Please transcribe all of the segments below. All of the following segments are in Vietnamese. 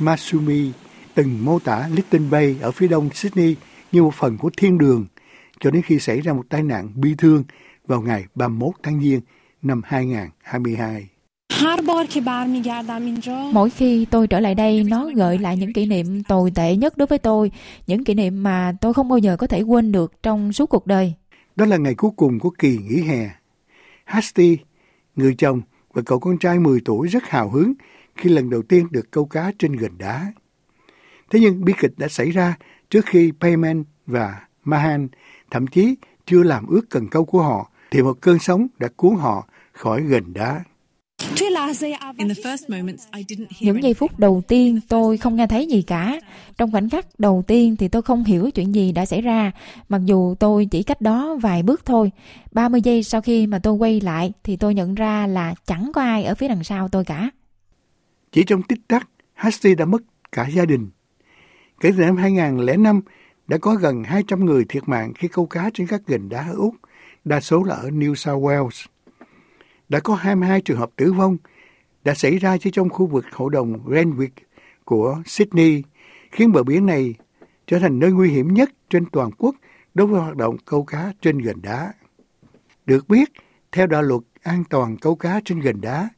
Masumi từng mô tả Little Bay ở phía đông Sydney như một phần của thiên đường cho đến khi xảy ra một tai nạn bi thương vào ngày 31 tháng Giêng năm 2022. Mỗi khi tôi trở lại đây, nó gợi lại những kỷ niệm tồi tệ nhất đối với tôi, những kỷ niệm mà tôi không bao giờ có thể quên được trong suốt cuộc đời. Đó là ngày cuối cùng của kỳ nghỉ hè. Hasti, người chồng và cậu con trai 10 tuổi rất hào hứng khi lần đầu tiên được câu cá trên gần đá. Thế nhưng bi kịch đã xảy ra trước khi Payman và Mahan thậm chí chưa làm ướt cần câu của họ thì một cơn sóng đã cuốn họ khỏi gần đá. Những giây phút đầu tiên tôi không nghe thấy gì cả. Trong khoảnh khắc đầu tiên thì tôi không hiểu chuyện gì đã xảy ra, mặc dù tôi chỉ cách đó vài bước thôi. 30 giây sau khi mà tôi quay lại thì tôi nhận ra là chẳng có ai ở phía đằng sau tôi cả. Chỉ trong tích tắc, Hasty đã mất cả gia đình. Kể từ năm 2005, đã có gần 200 người thiệt mạng khi câu cá trên các gành đá ở Úc, đa số là ở New South Wales. Đã có 22 trường hợp tử vong đã xảy ra chỉ trong khu vực hội đồng Renwick của Sydney, khiến bờ biển này trở thành nơi nguy hiểm nhất trên toàn quốc đối với hoạt động câu cá trên gành đá. Được biết, theo đạo luật an toàn câu cá trên gành đá,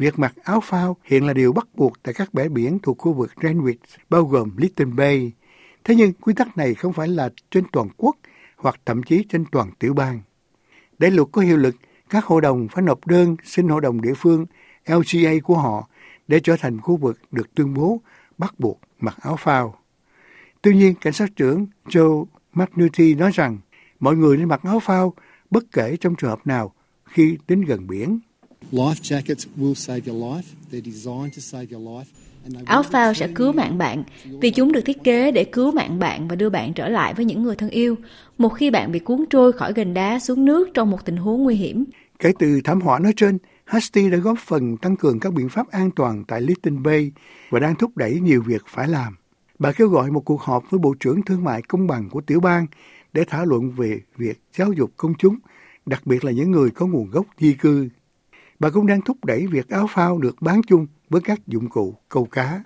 Việc mặc áo phao hiện là điều bắt buộc tại các bãi biển thuộc khu vực Greenwich, bao gồm Little Bay. Thế nhưng quy tắc này không phải là trên toàn quốc hoặc thậm chí trên toàn tiểu bang. Để luật có hiệu lực, các hội đồng phải nộp đơn xin hội đồng địa phương LGA của họ để trở thành khu vực được tuyên bố bắt buộc mặc áo phao. Tuy nhiên, cảnh sát trưởng Joe McNulty nói rằng mọi người nên mặc áo phao bất kể trong trường hợp nào khi đến gần biển. Áo phao sẽ cứu mạng bạn vì chúng được thiết kế để cứu mạng bạn và đưa bạn trở lại với những người thân yêu một khi bạn bị cuốn trôi khỏi gành đá xuống nước trong một tình huống nguy hiểm. Kể từ thảm họa nói trên, Hasty đã góp phần tăng cường các biện pháp an toàn tại Little Bay và đang thúc đẩy nhiều việc phải làm. Bà kêu gọi một cuộc họp với Bộ trưởng Thương mại Công bằng của tiểu bang để thảo luận về việc giáo dục công chúng, đặc biệt là những người có nguồn gốc di cư Bà cũng đang thúc đẩy việc áo phao được bán chung với các dụng cụ câu cá.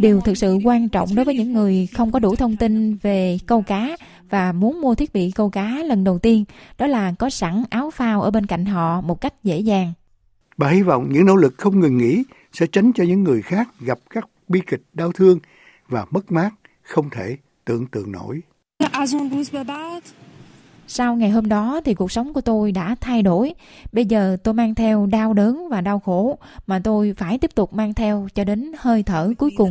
Điều thực sự quan trọng đối với những người không có đủ thông tin về câu cá và muốn mua thiết bị câu cá lần đầu tiên đó là có sẵn áo phao ở bên cạnh họ một cách dễ dàng. Bà hy vọng những nỗ lực không ngừng nghỉ sẽ tránh cho những người khác gặp các bi kịch đau thương và mất mát không thể tưởng tượng nổi. Sau ngày hôm đó thì cuộc sống của tôi đã thay đổi. Bây giờ tôi mang theo đau đớn và đau khổ mà tôi phải tiếp tục mang theo cho đến hơi thở cuối cùng.